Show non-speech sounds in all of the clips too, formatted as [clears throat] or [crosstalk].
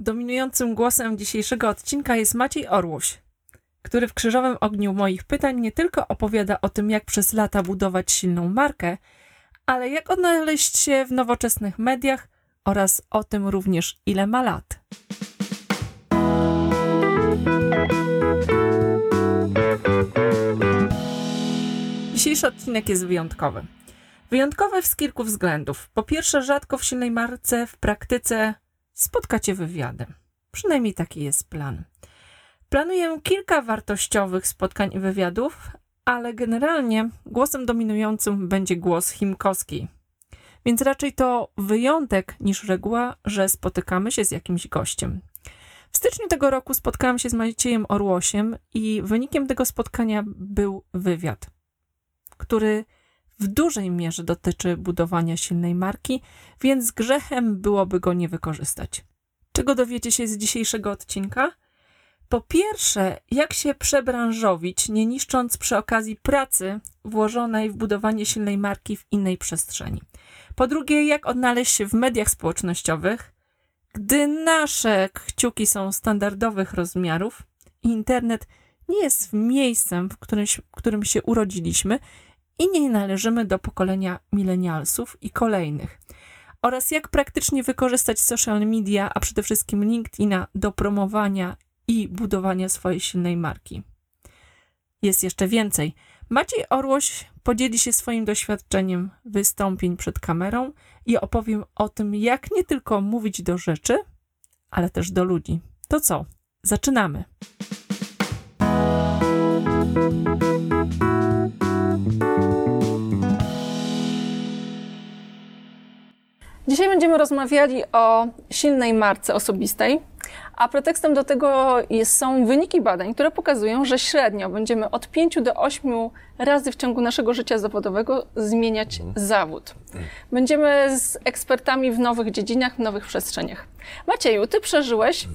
Dominującym głosem dzisiejszego odcinka jest Maciej Orłuś, który w krzyżowym ogniu moich pytań nie tylko opowiada o tym, jak przez lata budować silną markę, ale jak odnaleźć się w nowoczesnych mediach oraz o tym również, ile ma lat. Dzisiejszy odcinek jest wyjątkowy. Wyjątkowy z kilku względów. Po pierwsze, rzadko w silnej marce w praktyce spotkacie wywiadem. Przynajmniej taki jest plan. Planuję kilka wartościowych spotkań i wywiadów, ale generalnie głosem dominującym będzie głos Chimkowski. Więc raczej to wyjątek niż reguła, że spotykamy się z jakimś gościem. W styczniu tego roku spotkałam się z Maciejem Orłosiem i wynikiem tego spotkania był wywiad, który w dużej mierze dotyczy budowania silnej marki, więc grzechem byłoby go nie wykorzystać. Czego dowiecie się z dzisiejszego odcinka? Po pierwsze, jak się przebranżowić, nie niszcząc przy okazji pracy włożonej w budowanie silnej marki w innej przestrzeni. Po drugie, jak odnaleźć się w mediach społecznościowych, gdy nasze kciuki są standardowych rozmiarów i internet nie jest miejscem, w którym, w którym się urodziliśmy i nie należymy do pokolenia milenialsów i kolejnych. Oraz jak praktycznie wykorzystać social media, a przede wszystkim LinkedIna do promowania i budowania swojej silnej marki. Jest jeszcze więcej. Maciej Orłoś podzieli się swoim doświadczeniem wystąpień przed kamerą i opowiem o tym, jak nie tylko mówić do rzeczy, ale też do ludzi. To co? Zaczynamy. Dzisiaj będziemy rozmawiali o silnej marce osobistej, a pretekstem do tego jest, są wyniki badań, które pokazują, że średnio będziemy od 5 do 8 razy w ciągu naszego życia zawodowego zmieniać zawód. Będziemy z ekspertami w nowych dziedzinach, w nowych przestrzeniach. Macieju, ty przeżyłeś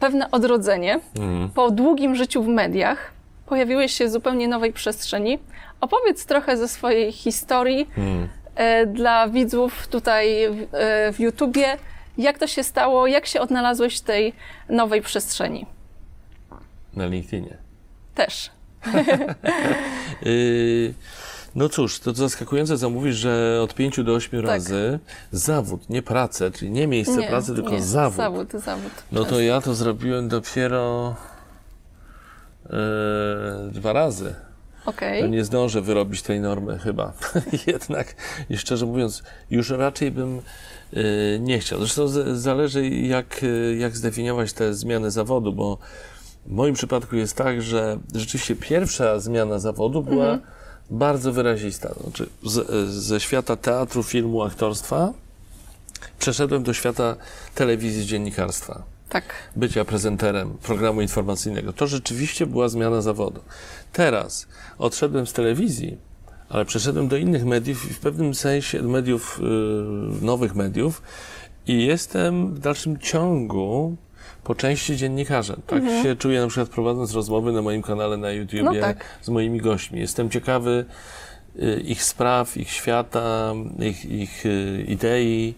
pewne odrodzenie mhm. po długim życiu w mediach. Pojawiłeś się w zupełnie nowej przestrzeni. Opowiedz trochę ze swojej historii mhm. E, dla widzów tutaj w, e, w YouTubie jak to się stało? Jak się odnalazłeś w tej nowej przestrzeni? Na LinkedInie. Też. [laughs] y no cóż, to zaskakujące, co mówisz, że od pięciu do ośmiu tak. razy zawód, nie pracę, czyli nie miejsce nie, pracy, tylko nie, zawód. Zawód, zawód. No to ja to zrobiłem dopiero dwa razy. Okay. To nie zdążę wyrobić tej normy chyba. [laughs] Jednak, i szczerze mówiąc, już raczej bym Y, nie chciał. Zresztą zależy, jak, y, jak zdefiniować te zmiany zawodu, bo w moim przypadku jest tak, że rzeczywiście pierwsza zmiana zawodu była mhm. bardzo wyrazista. Znaczy, z, ze świata teatru, filmu, aktorstwa przeszedłem do świata telewizji, dziennikarstwa. Tak. Bycia prezenterem programu informacyjnego. To rzeczywiście była zmiana zawodu. Teraz odszedłem z telewizji ale przeszedłem do innych mediów i w pewnym sensie mediów, y, nowych mediów i jestem w dalszym ciągu po części dziennikarzem. Tak mhm. się czuję na przykład prowadząc rozmowy na moim kanale na YouTubie no tak. z moimi gośćmi. Jestem ciekawy y, ich spraw, ich świata, ich, ich y, idei.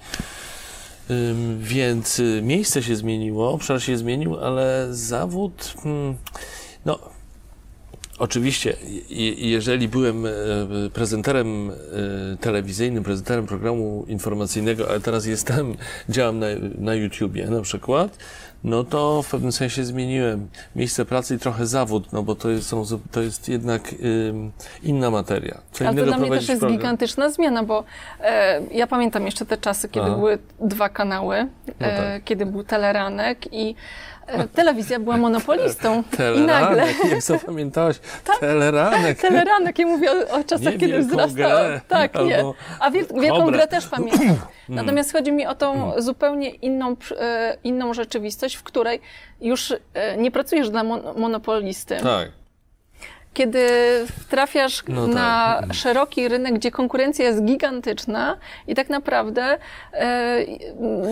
Więc miejsce się zmieniło, obszar się zmienił, ale zawód, hmm, no, Oczywiście, jeżeli byłem e, prezenterem e, telewizyjnym, prezenterem programu informacyjnego, ale teraz jestem, [laughs] działam na, na YouTubie na przykład, no to w pewnym sensie zmieniłem miejsce pracy i trochę zawód, no bo to jest, są, to jest jednak y, inna materia. Co Ale to dla mnie też jest program. gigantyczna zmiana, bo e, ja pamiętam jeszcze te czasy, kiedy Aha. były dwa kanały, e, no tak. kiedy był teleranek i telewizja była monopolistą. Teleranek, I nagle... jak zapamiętałaś, [laughs] tak, teleranek. Teleranek, ja mówię o, o czasach, nie kiedy wzrastał. Tak, nie. A wiel wielką grę też pamiętam. Hmm. [clears throat] Natomiast chodzi mi o tą hmm. zupełnie inną, e, inną rzeczywistość, w której już e, nie pracujesz dla mon monopolisty. Tak kiedy trafiasz no na tak. szeroki rynek, gdzie konkurencja jest gigantyczna i tak naprawdę e,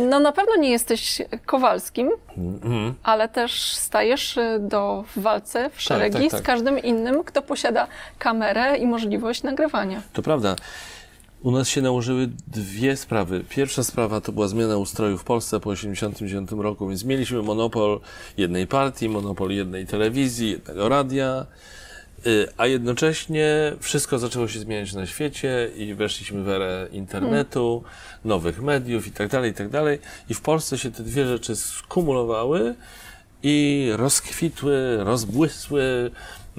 no na pewno nie jesteś Kowalskim, mm. ale też stajesz do w walce w tak, szeregi tak, tak, z każdym innym, kto posiada kamerę i możliwość nagrywania. To prawda. U nas się nałożyły dwie sprawy. Pierwsza sprawa to była zmiana ustroju w Polsce po 1989 roku, więc mieliśmy monopol jednej partii, monopol jednej telewizji, jednego radia, a jednocześnie wszystko zaczęło się zmieniać na świecie i weszliśmy w erę internetu, nowych mediów i tak dalej, i tak dalej. I w Polsce się te dwie rzeczy skumulowały i rozkwitły, rozbłysły,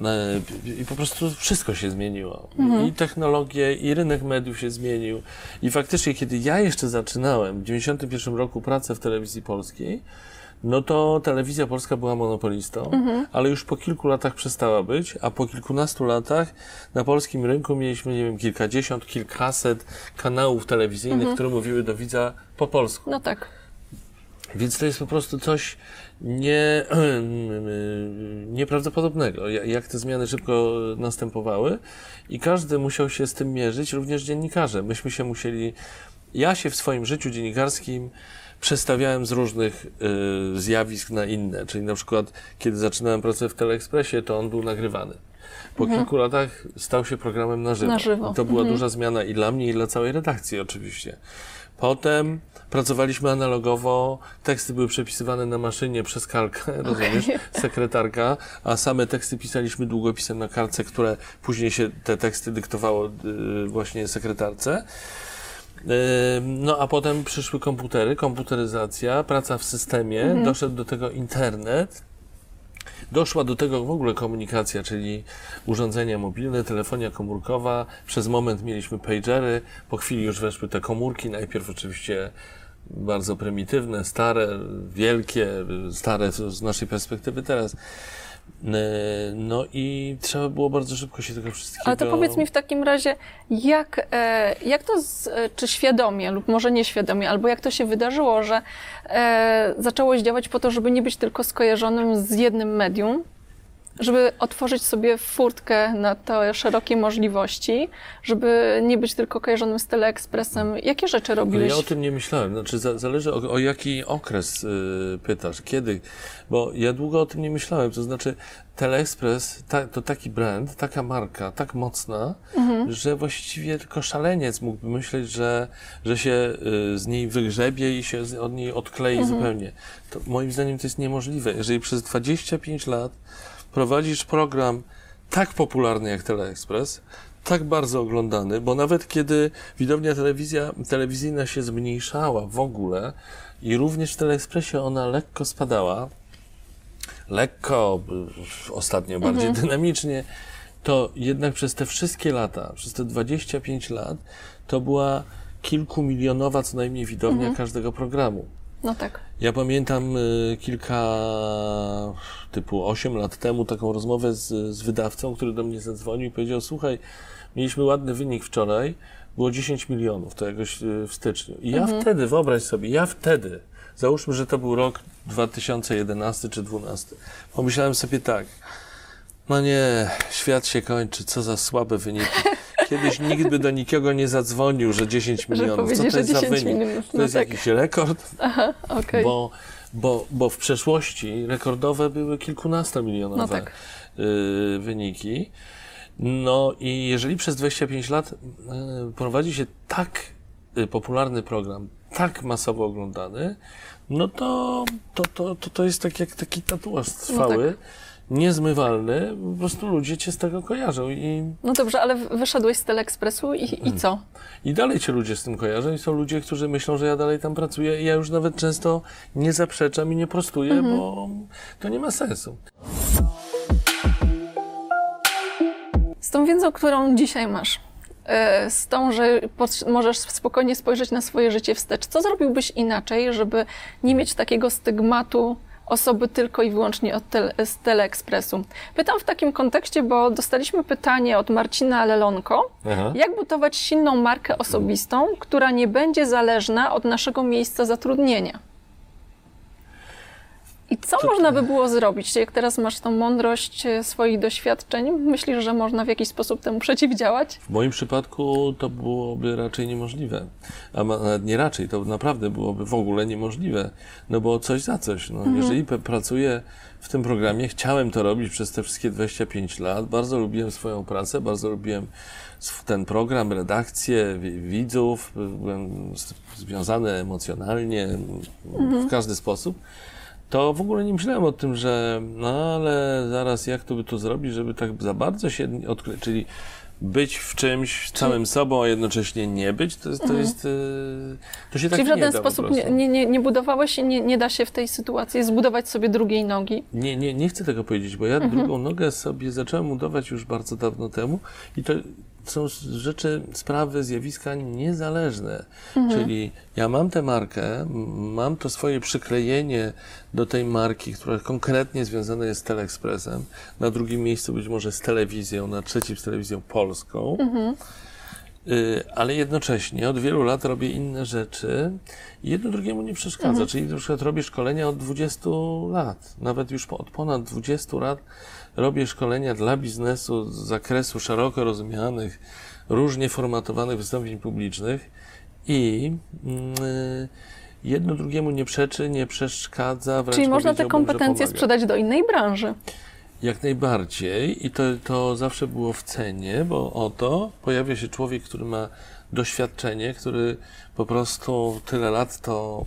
e, i po prostu wszystko się zmieniło. I technologie, i rynek mediów się zmienił. I faktycznie, kiedy ja jeszcze zaczynałem w 91 roku pracę w telewizji polskiej, no to telewizja polska była monopolistą, ale już po kilku latach przestała być, a po kilkunastu latach na polskim rynku mieliśmy, nie wiem, kilkadziesiąt, kilkaset kanałów telewizyjnych, które mówiły do widza po polsku. No tak. Więc to jest po prostu coś nie, [clears throat] nieprawdopodobnego, ja- jak te zmiany szybko następowały i każdy musiał się z tym mierzyć, również dziennikarze. Myśmy się musieli, ja się w swoim życiu dziennikarskim przestawiałem z różnych y, zjawisk na inne, czyli na przykład kiedy zaczynałem pracę w Teleekspresie, to on był nagrywany. Po kilku latach stał się programem na żywo. Na żywo. I to była duża zmiana i dla mnie, i dla całej redakcji oczywiście. Potem pracowaliśmy analogowo, teksty były przepisywane na maszynie przez kalkę, rozumiesz, sekretarka, a same teksty pisaliśmy długopisem na kartce, które później się te teksty dyktowało y, właśnie sekretarce. No a potem przyszły komputery, komputeryzacja, praca w systemie, doszedł do tego internet, doszła do tego w ogóle komunikacja, czyli urządzenia mobilne, telefonia komórkowa. Przez moment mieliśmy pagery, po chwili już weszły te komórki, najpierw oczywiście bardzo prymitywne, stare, wielkie, stare z naszej perspektywy teraz. Yy, No i trzeba było bardzo szybko się tego wszystkiego... Ale to powiedz mi w takim razie, jak, e, jak to, z, e, czy świadomie lub może nieświadomie, albo jak to się wydarzyło, że e, zacząłeś działać po to, żeby nie być tylko skojarzonym z jednym medium, żeby otworzyć sobie furtkę na te szerokie możliwości, żeby nie być tylko kojarzonym z Teleekspresem. Jakie rzeczy Ale robiłeś? ja o tym nie myślałem. Znaczy, za, zależy o, o jaki okres y, pytasz, kiedy. Bo ja długo o tym nie myślałem. To znaczy, Teleexpress ta, to taki brand, taka marka, tak mocna, że właściwie tylko szaleniec mógłby myśleć, że, że się y, z niej wygrzebie i się z, od niej odklei zupełnie. To moim zdaniem to jest niemożliwe. Jeżeli przez 25 lat prowadzisz program tak popularny jak Teleexpress, tak bardzo oglądany, bo nawet kiedy widownia telewizja, telewizyjna się zmniejszała w ogóle i również w Teleekspresie ona lekko spadała, lekko, ostatnio bardziej dynamicznie, to jednak przez te wszystkie lata, przez te 25 lat, to była kilkumilionowa co najmniej widownia każdego programu. No tak. Ja pamiętam y, kilka, typu 8 lat temu, taką rozmowę z, z wydawcą, który do mnie zadzwonił i powiedział: Słuchaj, mieliśmy ładny wynik wczoraj, było 10 milionów, to jakoś y, w styczniu. I ja wtedy, wyobraź sobie, ja wtedy, załóżmy, że to był rok 2011 czy 2012, pomyślałem sobie tak. No nie, świat się kończy, co za słabe wyniki. Kiedyś nikt by do nikogo nie zadzwonił, że 10 milionów. Co to jest za 10 wynik? milionów, To no jest tak. jakiś rekord? Okej. Bo, bo, bo w przeszłości rekordowe były kilkunastomilionowe No tak. y, wyniki. No i jeżeli przez 25 lat y, prowadzi się tak y, popularny program, tak masowo oglądany, no to to, to, to, to jest tak jak taki tatuaż trwały, tak. Niezmywalny, po prostu ludzie cię z tego kojarzą i, No dobrze, ale wyszedłeś z Teleekspresu i, i co? i dalej cię ludzie z tym kojarzą i są ludzie, którzy myślą, że ja dalej tam pracuję i ja już nawet często nie zaprzeczam i nie prostuję, bo to nie ma sensu. Z tą wiedzą, którą dzisiaj masz, e, z tą, że możesz spokojnie spojrzeć na swoje życie wstecz, co zrobiłbyś inaczej, żeby nie mieć takiego stygmatu osoby tylko i wyłącznie od tele, z Teleekspresu? Pytam w takim kontekście, bo dostaliśmy pytanie od Marcina Lelonko, Aha. jak budować silną markę osobistą, która nie będzie zależna od naszego miejsca zatrudnienia? I Co To- można by było zrobić? Jak teraz masz tą mądrość e, swoich doświadczeń, myślisz, że można w jakiś sposób temu przeciwdziałać? W moim przypadku to byłoby raczej niemożliwe. A nie raczej, to naprawdę byłoby w ogóle niemożliwe. No bo coś za coś. No, Jeżeli pe- pracuję w tym programie, chciałem to robić przez te wszystkie 25 lat. Bardzo lubiłem swoją pracę, bardzo lubiłem ten program, redakcję, wi- widzów. Byłem związany emocjonalnie w każdy sposób. To w ogóle nie myślałem o tym, że no ale zaraz jak to by to zrobić, żeby tak za bardzo się odkryć, czyli być w czymś całym sobą, a jednocześnie nie być, to, jest- to jest, yy, to się tak Czyli w żaden nie da po sposób nie, nie, nie budowałeś i nie, nie da się w tej sytuacji zbudować sobie drugiej nogi. Nie, nie, nie chcę tego powiedzieć, bo ja Mhm. drugą nogę sobie zacząłem budować już bardzo dawno temu i to są rzeczy, sprawy, zjawiska niezależne. Mhm. Czyli ja mam tę markę, mam to swoje przyklejenie do tej marki, która konkretnie związana jest z Teleekspresem, na drugim miejscu być może z telewizją, na trzecim z telewizją polską. Mhm. Y, ale jednocześnie od wielu lat robię inne rzeczy i jedno drugiemu nie przeszkadza. Mhm. Czyli na przykład robię szkolenia od 20 lat, nawet już po- od ponad 20 lat robię szkolenia dla biznesu z zakresu szeroko rozumianych, różnie formatowanych wystąpień publicznych i mm, jedno drugiemu nie przeczy, nie przeszkadza. Wręcz Czyli można te kompetencje sprzedać do innej branży. Jak najbardziej i to, to zawsze było w cenie, bo oto pojawia się człowiek, który ma doświadczenie, który po prostu tyle lat to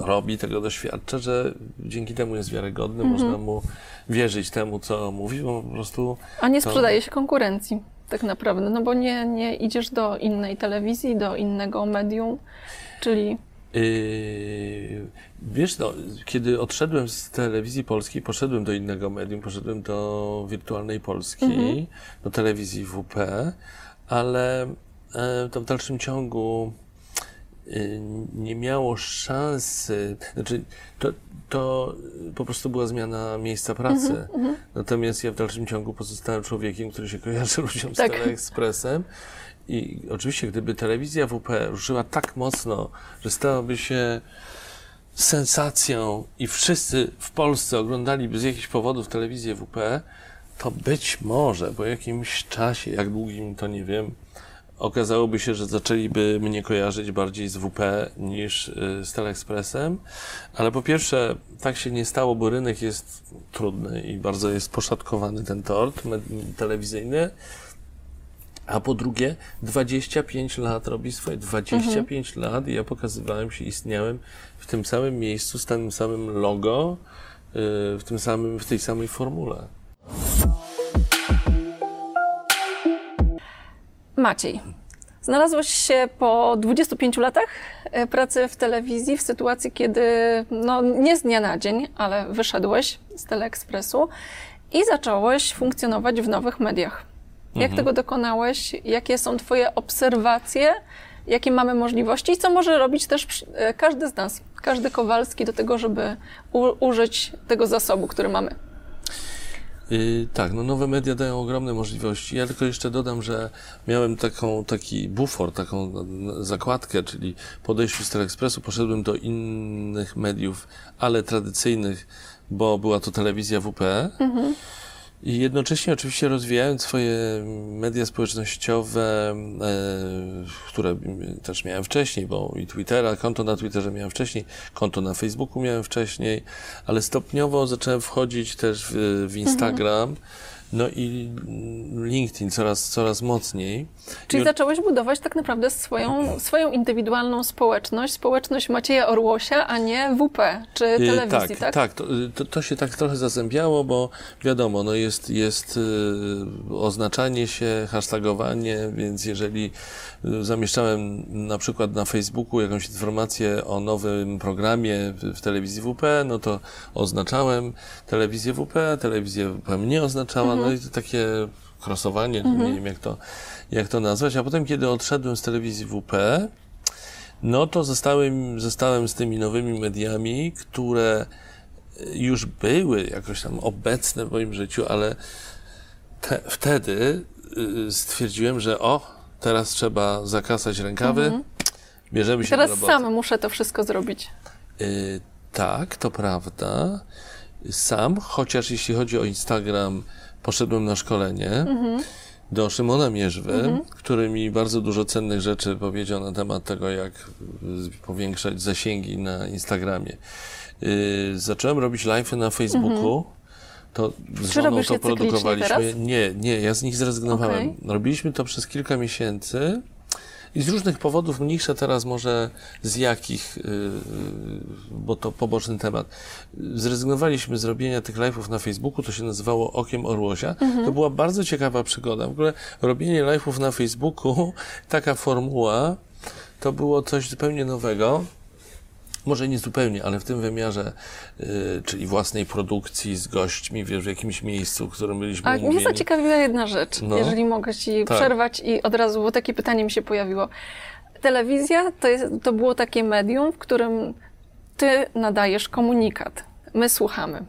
robi, tego doświadcza, że dzięki temu jest wiarygodny, Mhm. można mu wierzyć temu, co mówi, bo po prostu A nie To- sprzedaje się konkurencji, tak naprawdę, no bo nie, nie idziesz do innej telewizji, do innego medium, czyli Yy, wiesz, no, kiedy odszedłem z telewizji polskiej, poszedłem do innego medium, poszedłem do wirtualnej Polski, Mhm. do telewizji WP, ale e, to w dalszym ciągu nie miało szansy, znaczy to, to po prostu była zmiana miejsca pracy. Mhm, Natomiast ja w dalszym ciągu pozostałem człowiekiem, który się kojarzy [laughs] ludziom z Tak. Teleekspresem. I oczywiście, gdyby telewizja WP ruszyła tak mocno, że stałaby się sensacją i wszyscy w Polsce oglądaliby z jakichś powodów telewizję WP, to być może po jakimś czasie, jak długim to nie wiem, okazałoby się, że zaczęliby mnie kojarzyć bardziej z WP niż y, z Teleekspresem. Ale po pierwsze, tak się nie stało, bo rynek jest trudny i bardzo jest poszatkowany ten tort telewizyjny. A po drugie, 25 lat robi swoje. 25 lat i ja pokazywałem się, istniałem w tym samym miejscu, z tym samym logo, y, w tym samym, w tej samej formule. Maciej. Znalazłeś się po 25 latach e, pracy w telewizji w sytuacji, kiedy no, nie z dnia na dzień, ale wyszedłeś z Teleekspresu i zacząłeś funkcjonować w nowych mediach. Jak tego dokonałeś? Jakie są Twoje obserwacje? Jakie mamy możliwości i co może robić też e, każdy z nas, każdy Kowalski do tego, żeby użyć tego zasobu, który mamy? Yy, tak, no nowe media dają ogromne możliwości. Ja tylko jeszcze dodam, że miałem taką, taki bufor, taką zakładkę, czyli po odejściu z Teleekspresu poszedłem do innych mediów, ale tradycyjnych, bo była to telewizja WP. I jednocześnie oczywiście rozwijając swoje media społecznościowe, e, które też miałem wcześniej, bo i Twittera, konto na Twitterze miałem wcześniej, konto na Facebooku miałem wcześniej, ale stopniowo zacząłem wchodzić też w, w Instagram, no i LinkedIn coraz, coraz mocniej. Czyli I- zacząłeś budować tak naprawdę swoją, swoją indywidualną społeczność, społeczność Macieja Orłosia, a nie WP czy Y, telewizji, tak, tak? tak. To, y, to, to się tak trochę zazębiało, bo wiadomo, no jest, jest y, oznaczanie się, hashtagowanie, więc jeżeli zamieszczałem na przykład na Facebooku jakąś informację o nowym programie w, telewizji WP, no to oznaczałem telewizję WP, telewizja WP mnie oznaczała, no i to takie krosowanie, nie wiem jak to, jak to nazwać, a potem kiedy odszedłem z telewizji WP, no to zostałem, zostałem z tymi nowymi mediami, które już były jakoś tam obecne w moim życiu, ale te, wtedy y, stwierdziłem, że o, teraz trzeba zakasać rękawy, bierzemy się Teraz do roboty. sam muszę to wszystko zrobić. Y, tak, to prawda. sam, chociaż jeśli chodzi o Instagram, poszedłem na szkolenie do Szymona Mierzwy, który mi bardzo dużo cennych rzeczy powiedział na temat tego, jak powiększać zasięgi na Instagramie. Y, zacząłem robić live'y na Facebooku. To z Czy żoną to produkowaliśmy. teraz? Nie, nie, ja z nich zrezygnowałem. Okej. Robiliśmy to przez kilka miesięcy. I z różnych powodów, mniejsze teraz może z jakich, yy, bo to poboczny temat, zrezygnowaliśmy z robienia tych live'ów na Facebooku, to się nazywało Okiem Orłosia. To była bardzo ciekawa przygoda. W ogóle robienie live'ów na Facebooku, [laughs] taka formuła, to było coś zupełnie nowego. Może nie zupełnie, ale w tym wymiarze, yy, czyli własnej produkcji z gośćmi wiesz, w jakimś miejscu, w którym byliśmy A mnie umówieni. zaciekawiła jedna rzecz, No. jeżeli mogę ci Tak. przerwać i od razu, bo takie pytanie mi się pojawiło. Telewizja to, jest, to było takie medium, w którym ty nadajesz komunikat, my słuchamy.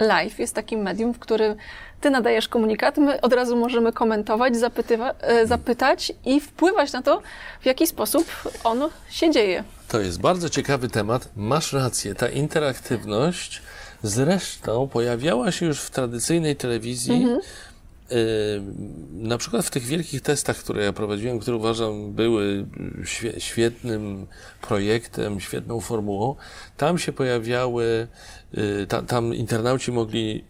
Live jest takim medium, w którym ty nadajesz komunikat, my od razu możemy komentować, zapytywa- e, zapytać i wpływać na to, w jaki sposób on się dzieje. To jest bardzo ciekawy temat. Masz rację. Ta interaktywność zresztą pojawiała się już w tradycyjnej telewizji. Yy, na przykład w tych wielkich testach, które ja prowadziłem, które uważam były świe- świetnym projektem, świetną formułą, tam się pojawiały, ta, tam internauci mogli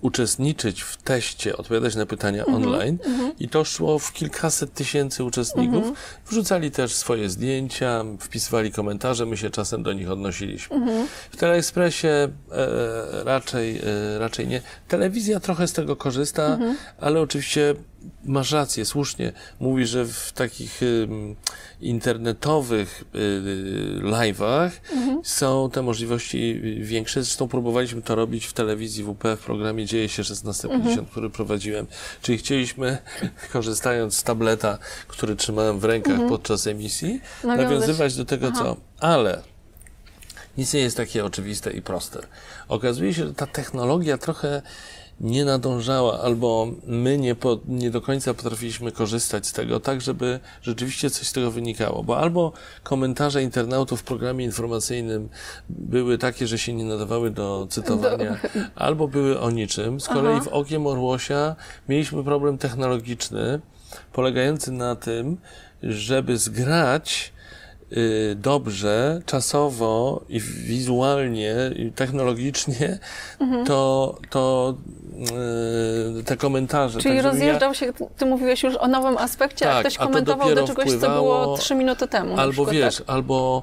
uczestniczyć w teście, odpowiadać na pytania online i to szło w kilkaset tysięcy uczestników. Wrzucali też swoje zdjęcia, wpisywali komentarze, my się czasem do nich odnosiliśmy. W Teleekspresie e, raczej, e, raczej nie. Telewizja trochę z tego korzysta, ale oczywiście masz rację, słusznie. Mówi, że w takich internetowych y, live'ach są te możliwości większe. Zresztą próbowaliśmy to robić w telewizji WP w programie Dzieje się 1650, który prowadziłem. Czyli chcieliśmy, [laughs] korzystając z tableta, który trzymałem w rękach podczas emisji, Nawiązać- nawiązywać do tego, Aha. co. Ale nic nie jest takie oczywiste i proste. Okazuje się, że ta technologia trochę nie nadążała, albo my nie, po, nie do końca potrafiliśmy korzystać z tego, tak żeby rzeczywiście coś z tego wynikało. Bo albo komentarze internautów w programie informacyjnym były takie, że się nie nadawały do cytowania, albo były o niczym. Z kolei Aha. w Okiem Orłosia mieliśmy problem technologiczny, polegający na tym, żeby zgrać dobrze, czasowo i wizualnie, i technologicznie, Mhm. to, to y, te komentarze. Czyli tak, rozjeżdżał się, ty mówiłeś już o nowym aspekcie, Tak, ktoś a to komentował do czegoś, co wpływało- było trzy minuty temu. Albo przykład, wiesz, tak? albo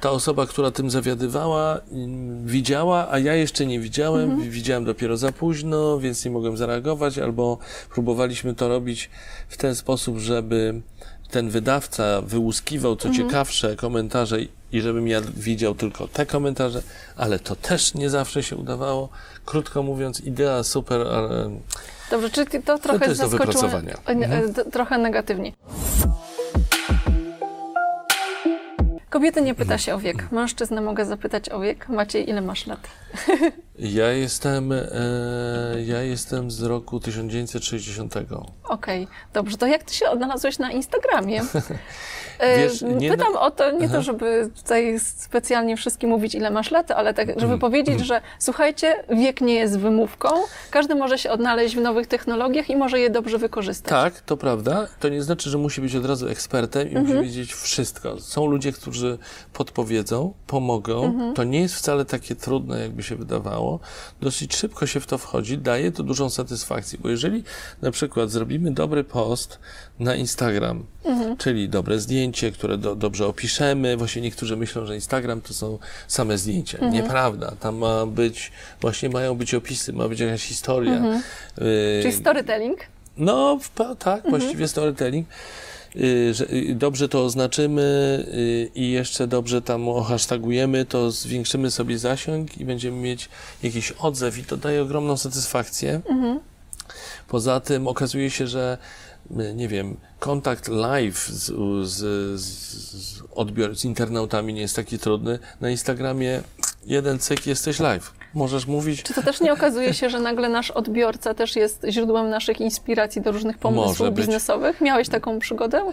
ta osoba, która tym zawiadywała, mm, widziała, a ja jeszcze nie widziałem, Mhm. widziałem dopiero za późno, więc nie mogłem zareagować, albo próbowaliśmy to robić w ten sposób, żeby ten wydawca wyłuskiwał co Mhm. ciekawsze komentarze i żebym ja widział tylko te komentarze, ale to też nie zawsze się udawało. Krótko mówiąc, idea super, ale Dobrze, czyli to trochę to zaskoczyło, e, Mhm. e, d- trochę negatywnie. Kobiety nie Mhm. pyta się o wiek. Mężczyznę mogę zapytać o wiek. Maciej, ile masz lat? [laughs] ja jestem, e, ja jestem z roku 1960. Okej, dobrze. To jak ty się odnalazłeś na Instagramie? [laughs] E, Wiesz, Pytam o to nie Aha. to, żeby tutaj specjalnie wszystkim mówić, ile masz lat, ale tak, żeby Mhm. powiedzieć, że słuchajcie, wiek nie jest wymówką. Każdy może się odnaleźć w nowych technologiach i może je dobrze wykorzystać. Tak, to prawda. To nie znaczy, że musi być od razu ekspertem i Mhm. musi wiedzieć wszystko. Są ludzie, którzy podpowiedzą, pomogą. Mhm. To nie jest wcale takie trudne, jakby się wydawało. Dosyć szybko się w to wchodzi, daje to dużą satysfakcję, bo jeżeli na przykład zrobimy dobry post na Instagram, Mhm. czyli dobre zdjęcie, które do, dobrze opiszemy, właśnie niektórzy myślą, że Instagram to są same zdjęcia. Mhm. Nieprawda. Tam ma być, właśnie mają być opisy, ma być jakaś historia. Mhm. Y, Czyli storytelling. no, tak, właściwie storytelling. Y, y, dobrze to oznaczymy y, i jeszcze dobrze tam ohashtagujemy, to zwiększymy sobie zasięg i będziemy mieć jakiś odzew i to daje ogromną satysfakcję. Poza tym okazuje się, że nie wiem, kontakt live z, z, z, z, z internautami nie jest taki trudny. Na Instagramie jeden cyk, jesteś live. Możesz mówić, Czy to też nie okazuje się, że nagle nasz odbiorca też jest źródłem naszych inspiracji do różnych pomysłów biznesowych? Miałeś taką przygodę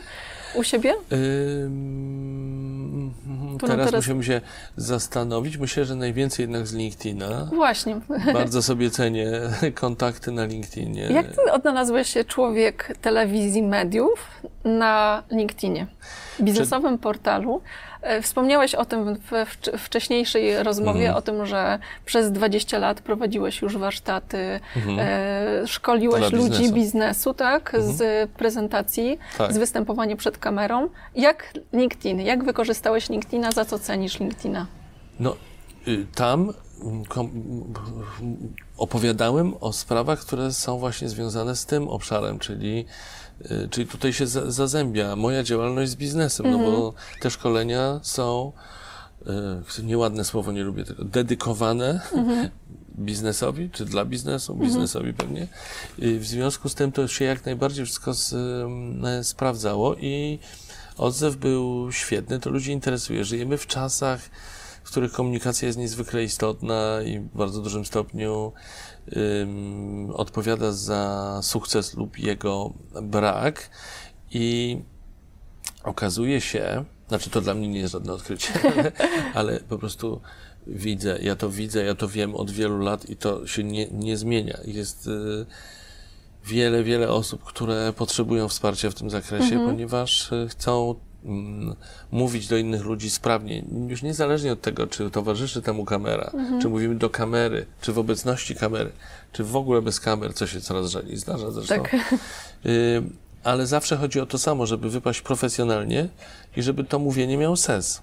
u siebie? Ym, teraz, teraz... musimy się zastanowić. Myślę, że najwięcej jednak z LinkedIna. Właśnie. [laughs] Bardzo sobie cenię [laughs] kontakty na LinkedInie. Jak ty odnalazłeś się człowiek telewizji mediów na LinkedInie? Biznesowym portalu. E, Wspomniałeś o tym w wcz- wcześniejszej rozmowie, Mhm. o tym, że przez 20 lat prowadziłeś już warsztaty, Mhm. e, szkoliłeś ludzi biznesu. biznesu, tak, z prezentacji, Tak. z występowania przed kamerą. Jak LinkedIn, jak wykorzystałeś LinkedIna, za co cenisz LinkedIna? No, y, tam mm, mm, opowiadałem o sprawach, które są właśnie związane z tym obszarem, czyli, czyli tutaj się za, zazębia moja działalność z biznesem, no bo te szkolenia są, y, nieładne słowo, nie lubię tego, dedykowane [laughs] biznesowi, czy dla biznesu, biznesowi pewnie. Y, W związku z tym to się jak najbardziej wszystko z, y, sprawdzało i odzew był świetny, to ludzi interesuje. Żyjemy w czasach, w których komunikacja jest niezwykle istotna i w bardzo dużym stopniu ym, odpowiada za sukces lub jego brak. I okazuje się, znaczy to dla mnie nie jest żadne odkrycie, ale, [laughs] ale po prostu widzę, ja to widzę, ja to wiem od wielu lat i to się nie, nie zmienia. Jest y, wiele, wiele osób, które potrzebują wsparcia w tym zakresie, ponieważ y, chcą mówić do innych ludzi sprawnie, już niezależnie od tego, czy towarzyszy temu kamera, czy mówimy do kamery, czy w obecności kamery, czy w ogóle bez kamer, co się coraz rzadziej zdarza zresztą. Tak. Y, ale zawsze chodzi o to samo, żeby wypaść profesjonalnie i żeby to mówienie miało sens.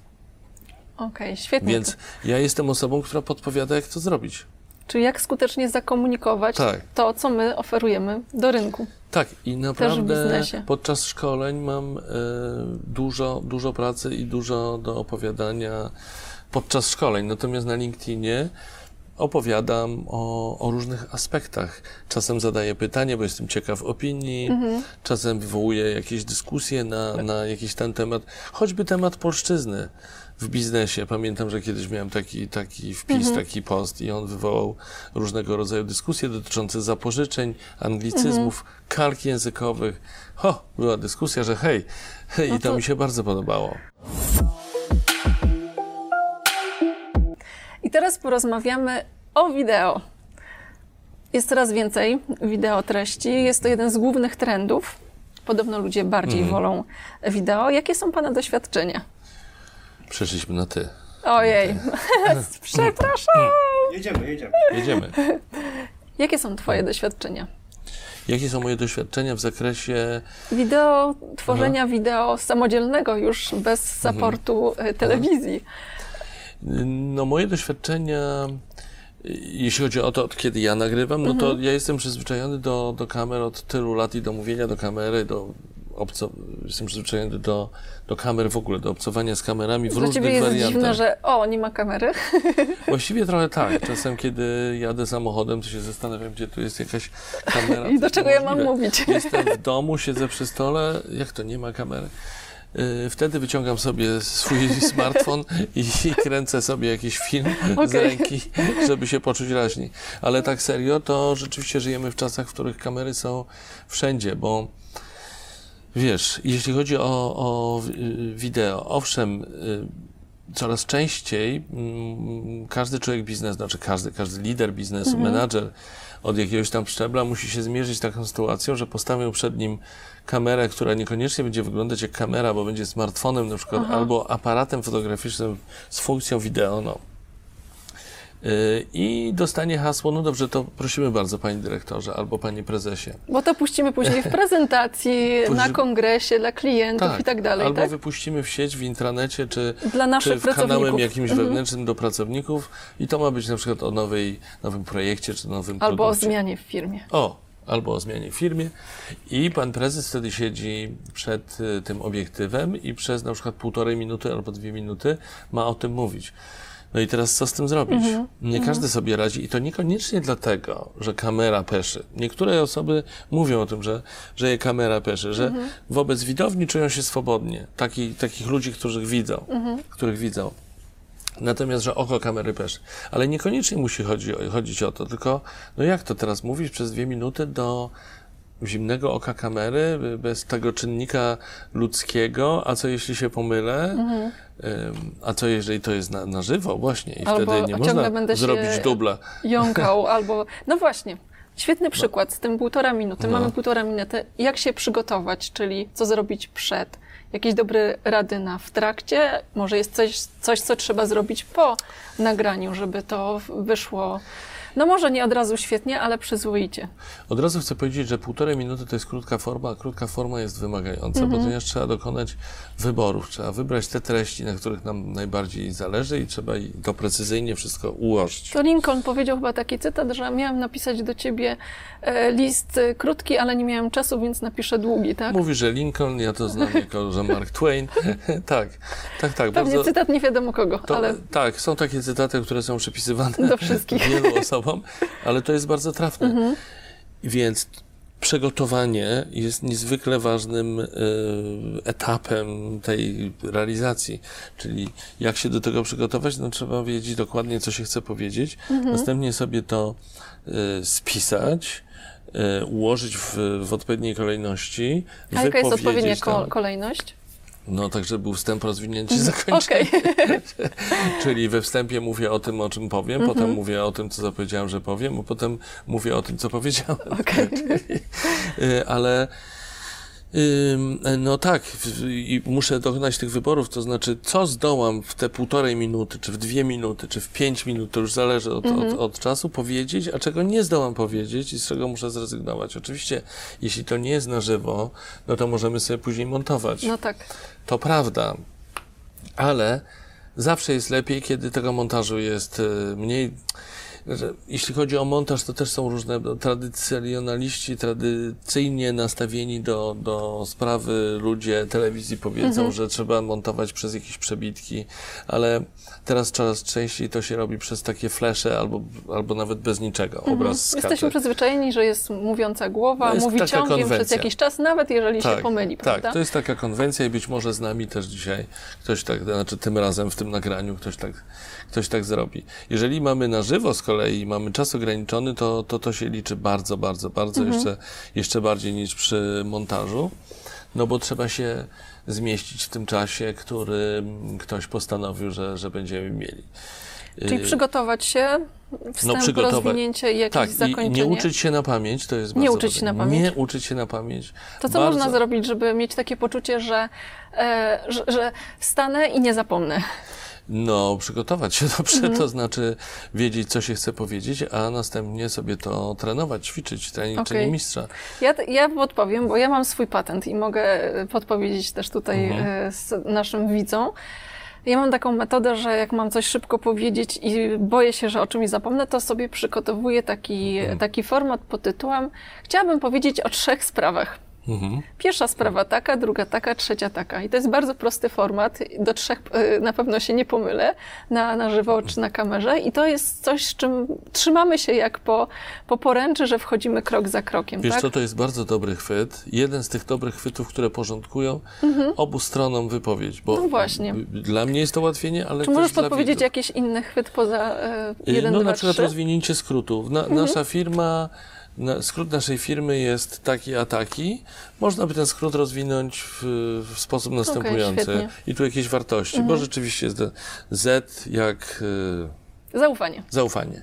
Okej, świetnie. Więc ja jestem osobą, która podpowiada, jak to zrobić. Czyli jak skutecznie zakomunikować Tak. to, co my oferujemy do rynku. Tak, i naprawdę podczas szkoleń mam e, dużo, dużo pracy i dużo do opowiadania podczas szkoleń. Natomiast na LinkedInie opowiadam o, o różnych aspektach. Czasem zadaję pytanie, bo jestem ciekaw opinii, czasem wywołuję jakieś dyskusje na, na jakiś ten temat, choćby temat polszczyzny w biznesie. Pamiętam, że kiedyś miałem taki, taki wpis, taki post i on wywołał różnego rodzaju dyskusje dotyczące zapożyczeń, anglicyzmów, kalk językowych. Ho, była dyskusja, że hej, hej i to to- mi się bardzo podobało. I teraz porozmawiamy o wideo. Jest coraz więcej wideo treści. Jest to jeden z głównych trendów. Podobno ludzie bardziej Mhm. wolą wideo. Jakie są Pana doświadczenia? Przeszliśmy na ty. Ojej, [laughs] przepraszam. Jedziemy, jedziemy. Jedziemy. Jakie są Twoje doświadczenia? Jakie są moje doświadczenia w zakresie Wideo, tworzenia wideo samodzielnego już bez supportu e, telewizji. No, moje doświadczenia, y, jeśli chodzi o to, od kiedy ja nagrywam, no to ja jestem przyzwyczajony do, do kamer od tylu lat i do mówienia do kamery, do obco... jestem przyzwyczajony do, do kamer w ogóle, do obcowania z kamerami w Dla Ciebie różnych jest wariantach. dziwne, że o, nie ma kamery. [laughs] Właściwie trochę tak. Czasem, kiedy jadę samochodem, to się zastanawiam, gdzie tu jest jakaś kamera. I do czego ja mam mówić? [laughs] Jestem w domu, siedzę przy stole, jak to nie ma kamery? Yy, Wtedy wyciągam sobie swój [laughs] smartfon i kręcę sobie jakiś film z Okej. ręki, żeby się poczuć raźniej. Ale tak serio, to rzeczywiście żyjemy w czasach, w których kamery są wszędzie, bo wiesz, jeśli chodzi o, o y, wideo, owszem, y, coraz częściej mm, każdy człowiek biznesu, znaczy każdy, każdy lider biznesu, menadżer od jakiegoś tam szczebla musi się zmierzyć z taką sytuacją, że postawią przed nim kamerę, która niekoniecznie będzie wyglądać jak kamera, bo będzie smartfonem na przykład, albo aparatem fotograficznym z funkcją wideo, no. Y, I dostanie hasło, no dobrze, to prosimy bardzo, panie dyrektorze, albo panie prezesie. Bo to puścimy później w prezentacji, na kongresie, dla klientów i tak dalej, Albo tak? wypuścimy w sieć, w intranecie, czy, Dla naszych czy w kanałem jakimś Mhm. wewnętrznym do pracowników i to ma być na przykład o nowej, nowym projekcie, czy nowym Albo o produkcie. zmianie w firmie. O, albo o zmianie w firmie i pan prezes wtedy siedzi przed y, tym obiektywem i przez na przykład półtorej minuty albo dwie minuty ma o tym mówić. No i teraz co z tym zrobić? Mhm. Nie każdy sobie radzi i to niekoniecznie dlatego, że kamera peszy. Niektóre osoby mówią o tym, że, że je kamera peszy, że Mhm. wobec widowni czują się swobodnie. Taki, takich ludzi, których widzą, Mhm. których widzą. Natomiast, że oko kamery peszy. Ale niekoniecznie musi chodzi, chodzić o to, tylko no jak to teraz mówić przez dwie minuty do zimnego oka kamery, bez tego czynnika ludzkiego, a co jeśli się pomylę, Ym, a co jeżeli to jest na, na żywo właśnie i Albo wtedy nie można będę się zrobić dubla. jąkał [laughs] albo. No właśnie. Świetny przykład z tym półtora minuty. No. Mamy półtora minuty. Jak się przygotować, czyli co zrobić przed? Jakieś dobre rady na w trakcie? Może jest coś, coś, co trzeba zrobić po nagraniu, żeby to wyszło. No może nie od razu świetnie, ale przyzwoicie. Od razu chcę powiedzieć, że półtorej minuty to jest krótka forma, a krótka forma jest wymagająca, Mhm. ponieważ trzeba dokonać wyborów. Trzeba wybrać te treści, na których nam najbardziej zależy i trzeba to precyzyjnie wszystko ułożyć. To Lincoln powiedział chyba taki cytat, że miałem napisać do ciebie e, list e, krótki, ale nie miałem czasu, więc napiszę długi, tak? Mówi, że Lincoln, ja to znam jako, że Mark Twain. [laughs] tak, tak, tak. Pewnie bardzo, cytat nie wiadomo kogo, to, ale Tak, są takie cytaty, które są przypisywane do wszystkich. wielu osobom, ale to jest bardzo trafne. Mhm. Więc przygotowanie jest niezwykle ważnym y, etapem tej realizacji. Czyli jak się do tego przygotować, no trzeba wiedzieć dokładnie, co się chce powiedzieć. Mhm. Następnie sobie to y, spisać, y, ułożyć w, w odpowiedniej kolejności. A jaka jest odpowiednia ko- kolejność? No, tak, żeby był wstęp, rozwinięcie, zakończenie. Okej. [laughs] Czyli we wstępie mówię o tym, o czym powiem, Mhm. potem mówię o tym, co zapowiedziałem, że powiem, a potem mówię o tym, co powiedziałem. Okej. Y, [laughs] Ale ym, no tak, i muszę dokonać tych wyborów, to znaczy, co zdołam w te półtorej minuty, czy w dwie minuty, czy w pięć minut, to już zależy od, Mhm. od, od czasu, powiedzieć, a czego nie zdołam powiedzieć i z czego muszę zrezygnować. Oczywiście, jeśli to nie jest na żywo, no to możemy sobie później montować. No tak. To prawda, ale zawsze jest lepiej, kiedy tego montażu jest y, mniej. Jeśli chodzi o montaż, to też są różne tradycjonaliści, tradycyjnie nastawieni do, do sprawy ludzie telewizji powiedzą, że trzeba montować przez jakieś przebitki, ale teraz coraz częściej to się robi przez takie flesze albo, albo nawet bez niczego. Obraz skacze. Jesteśmy przyzwyczajeni, że jest mówiąca głowa, No mówi ciągiem przez konwencja. jakiś czas, nawet jeżeli się pomyli, tak, prawda? to jest taka konwencja i być może z nami też dzisiaj ktoś tak, znaczy tym razem w tym nagraniu ktoś tak, ktoś tak zrobi. Jeżeli mamy na żywo z kolei i mamy czas ograniczony, to, to to się liczy bardzo, bardzo, bardzo Mhm. jeszcze, jeszcze bardziej niż przy montażu, no bo trzeba się zmieścić w tym czasie, który ktoś postanowił, że, że będziemy mieli. Czyli Y, przygotować się, wstęp, przygotować- rozwinięcie i jakieś tak, zakończenie. i nie uczyć się na pamięć, to jest Nie bardzo uczyć się na pamięć? Nie uczyć się na pamięć. To co bardzo. można zrobić, żeby mieć takie poczucie, że, e, że, że stanę i nie zapomnę? No, przygotować się [laughs] dobrze, Mhm. to znaczy wiedzieć, co się chce powiedzieć, a następnie sobie to trenować, ćwiczyć, trening czyni mistrza. Ja, ja podpowiem, bo ja mam swój patent i mogę e, podpowiedzieć też tutaj Mhm. e, z naszym widzom. Ja mam taką metodę, że jak mam coś szybko powiedzieć i boję się, że o czymś zapomnę, to sobie przygotowuję taki, Mhm. taki format pod tytułem Chciałabym powiedzieć o trzech sprawach. Mhm. Pierwsza sprawa taka, druga taka, trzecia taka. I to jest bardzo prosty format. Do trzech e, na pewno się nie pomylę na, na żywo czy na kamerze. I to jest coś, z czym trzymamy się jak po, po poręczy, że wchodzimy krok za krokiem. Wiesz tak? co, to jest bardzo dobry chwyt. Jeden z tych dobrych chwytów, które porządkują obu stronom wypowiedź. Bo Mhm. No właśnie. Dla mnie jest to ułatwienie, ale Czy możesz podpowiedzieć jakiś inny chwyt poza e, Y, jeden, No dwa, na przykład trzy? rozwinięcie skrótów. Na, Mhm. Nasza firma, skrót naszej firmy jest taki a taki. Można by ten skrót rozwinąć w, w sposób następujący. Mhm. I tu jakieś wartości, bo rzeczywiście jest Z jak y, Zaufanie. zaufanie.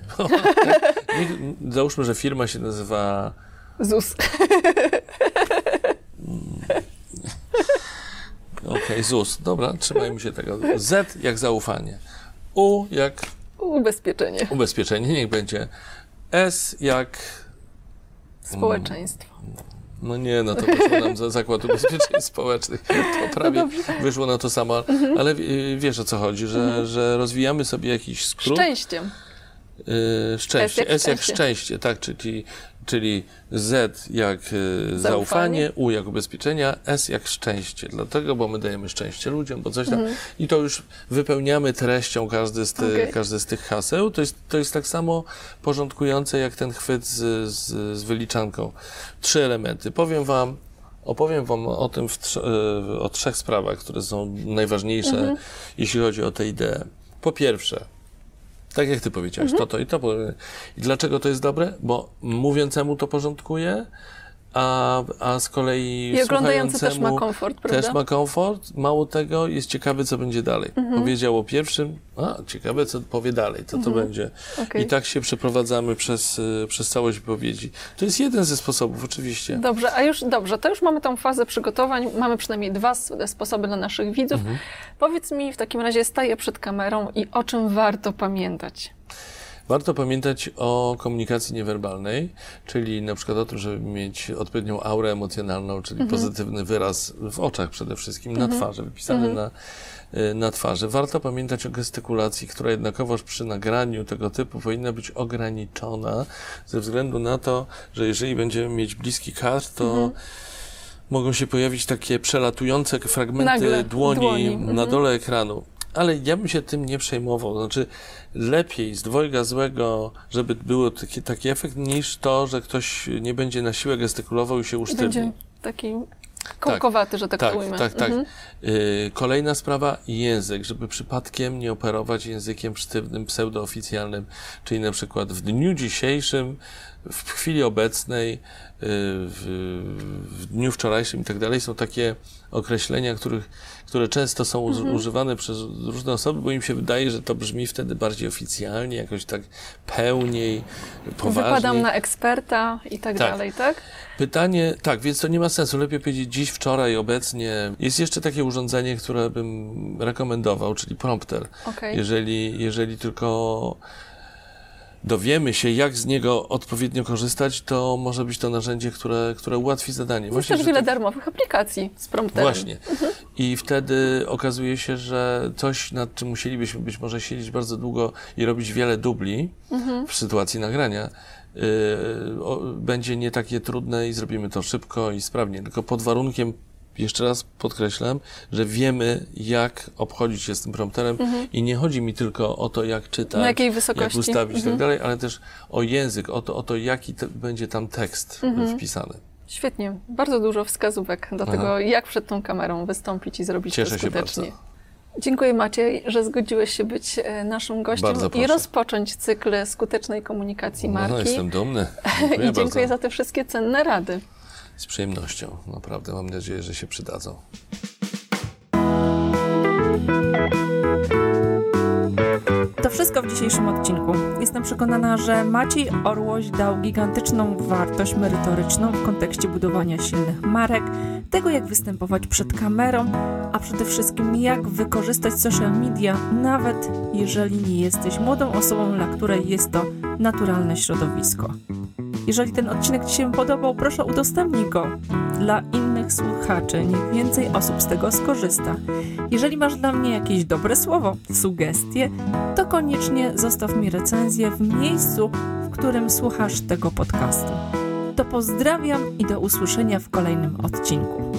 [laughs] Załóżmy, że firma się nazywa ZUS. Okej, ZUS. Dobra, trzymajmy się tego. Z jak zaufanie. U jak Ubezpieczenie. ubezpieczenie, niech będzie. S jak Społeczeństwo. No nie, no to wyszło nam za zakład ubezpieczeń [laughs] społecznych. To prawie wyszło na to samo, ale y, wiesz o co chodzi, że, że rozwijamy sobie jakiś skrót. Szczęściem. Y, szczęście. S jak S jak szczęście. szczęście, tak, czyli, czyli Z jak y, zaufanie, Zaufanie. U jak ubezpieczenia, S jak szczęście. Dlatego, bo my dajemy szczęście ludziom, bo coś tam. I to już wypełniamy treścią każdy z, ty, Okej. każdy z tych haseł. To jest, to jest tak samo porządkujące jak ten chwyt z, z, z wyliczanką. Trzy elementy. Powiem wam, opowiem wam o tym trz- y, o trzech sprawach, które są najważniejsze, jeśli chodzi o tę ideę. Po pierwsze, tak jak ty powiedziałeś, to, to i to. I dlaczego to jest dobre? Bo mówiącemu to porządkuje, a, a z kolei I oglądający też ma komfort, prawda? też ma komfort. Mało tego, jest ciekawy, co będzie dalej. Mhm. Powiedział o pierwszym, a ciekawe, co powie dalej, co to będzie. Okej. I tak się przeprowadzamy przez, y, przez całość wypowiedzi. To jest jeden ze sposobów, oczywiście. Dobrze, a już dobrze, to już mamy tą fazę przygotowań. Mamy przynajmniej dwa s- sposoby dla naszych widzów. Mhm. Powiedz mi w takim razie, staję przed kamerą i o czym warto pamiętać? Warto pamiętać o komunikacji niewerbalnej, czyli na przykład o tym, żeby mieć odpowiednią aurę emocjonalną, czyli pozytywny wyraz w oczach przede wszystkim, na twarzy, wypisany na, y, na twarzy. Warto pamiętać o gestykulacji, która jednakowoż przy nagraniu tego typu powinna być ograniczona, ze względu na to, że jeżeli będziemy mieć bliski kadr, to mogą się pojawić takie przelatujące fragmenty dłoni, dłoni, na mhm. dole ekranu. Ale ja bym się tym nie przejmował. Znaczy, lepiej z dwojga złego, żeby był taki, taki efekt, niż to, że ktoś nie będzie na siłę gestykulował i się usztywni. Będzie taki kołkowaty, że tak, Tak, to ujmę. tak, tak. Mhm. Y, kolejna sprawa, język, żeby przypadkiem nie operować językiem sztywnym, pseudooficjalnym, czyli na przykład w dniu dzisiejszym, w chwili obecnej, y, w, w dniu wczorajszym i tak dalej, są takie określenia, których, które często są Mhm. używane przez różne osoby, bo im się wydaje, że to brzmi wtedy bardziej oficjalnie, jakoś tak pełniej, poważniej. Wypadam na eksperta i tak, Tak. dalej, tak? Pytanie, tak, więc to nie ma sensu. Lepiej powiedzieć dziś, wczoraj, obecnie. Jest jeszcze takie urządzenie, które bym rekomendował, czyli prompter. Okej. Jeżeli, jeżeli tylko dowiemy się, jak z niego odpowiednio korzystać, to może być to narzędzie, które, które ułatwi zadanie. Jest też wiele to- darmowych aplikacji z prompterem. Właśnie. I wtedy okazuje się, że coś, nad czym musielibyśmy być może siedzieć bardzo długo i robić wiele dubli w sytuacji nagrania, yy, o, będzie nie takie trudne i zrobimy to szybko i sprawnie. Tylko pod warunkiem, jeszcze raz podkreślam, że wiemy, jak obchodzić się z tym prompterem i nie chodzi mi tylko o to, jak czytać, jak ustawić i Mhm. tak dalej, ale też o język, o to, o to jaki te, będzie tam tekst wpisany. Świetnie. Bardzo dużo wskazówek do Aha. tego, jak przed tą kamerą wystąpić i zrobić Cieszę to się skutecznie. bardzo. Dziękuję Maciej, że zgodziłeś się być e, naszym gościem i rozpocząć cykl skutecznej komunikacji marki. No, jestem dumny. [laughs] I Dziękuję dziękuję bardzo. za te wszystkie cenne rady. Z przyjemnością, naprawdę. Mam nadzieję, że się przydadzą. To wszystko w dzisiejszym odcinku. Jestem przekonana, że Maciej Orłoś dał gigantyczną wartość merytoryczną w kontekście budowania silnych marek, tego jak występować przed kamerą, a przede wszystkim jak wykorzystać social media, nawet jeżeli nie jesteś młodą osobą, dla której jest to naturalne środowisko. Jeżeli ten odcinek Ci się podobał, proszę udostępnij go dla innych słuchaczy. Niech więcej osób z tego skorzysta. Jeżeli masz dla mnie jakieś dobre słowo, sugestie, to koniecznie zostaw mi recenzję w miejscu, w którym słuchasz tego podcastu. To pozdrawiam i do usłyszenia w kolejnym odcinku.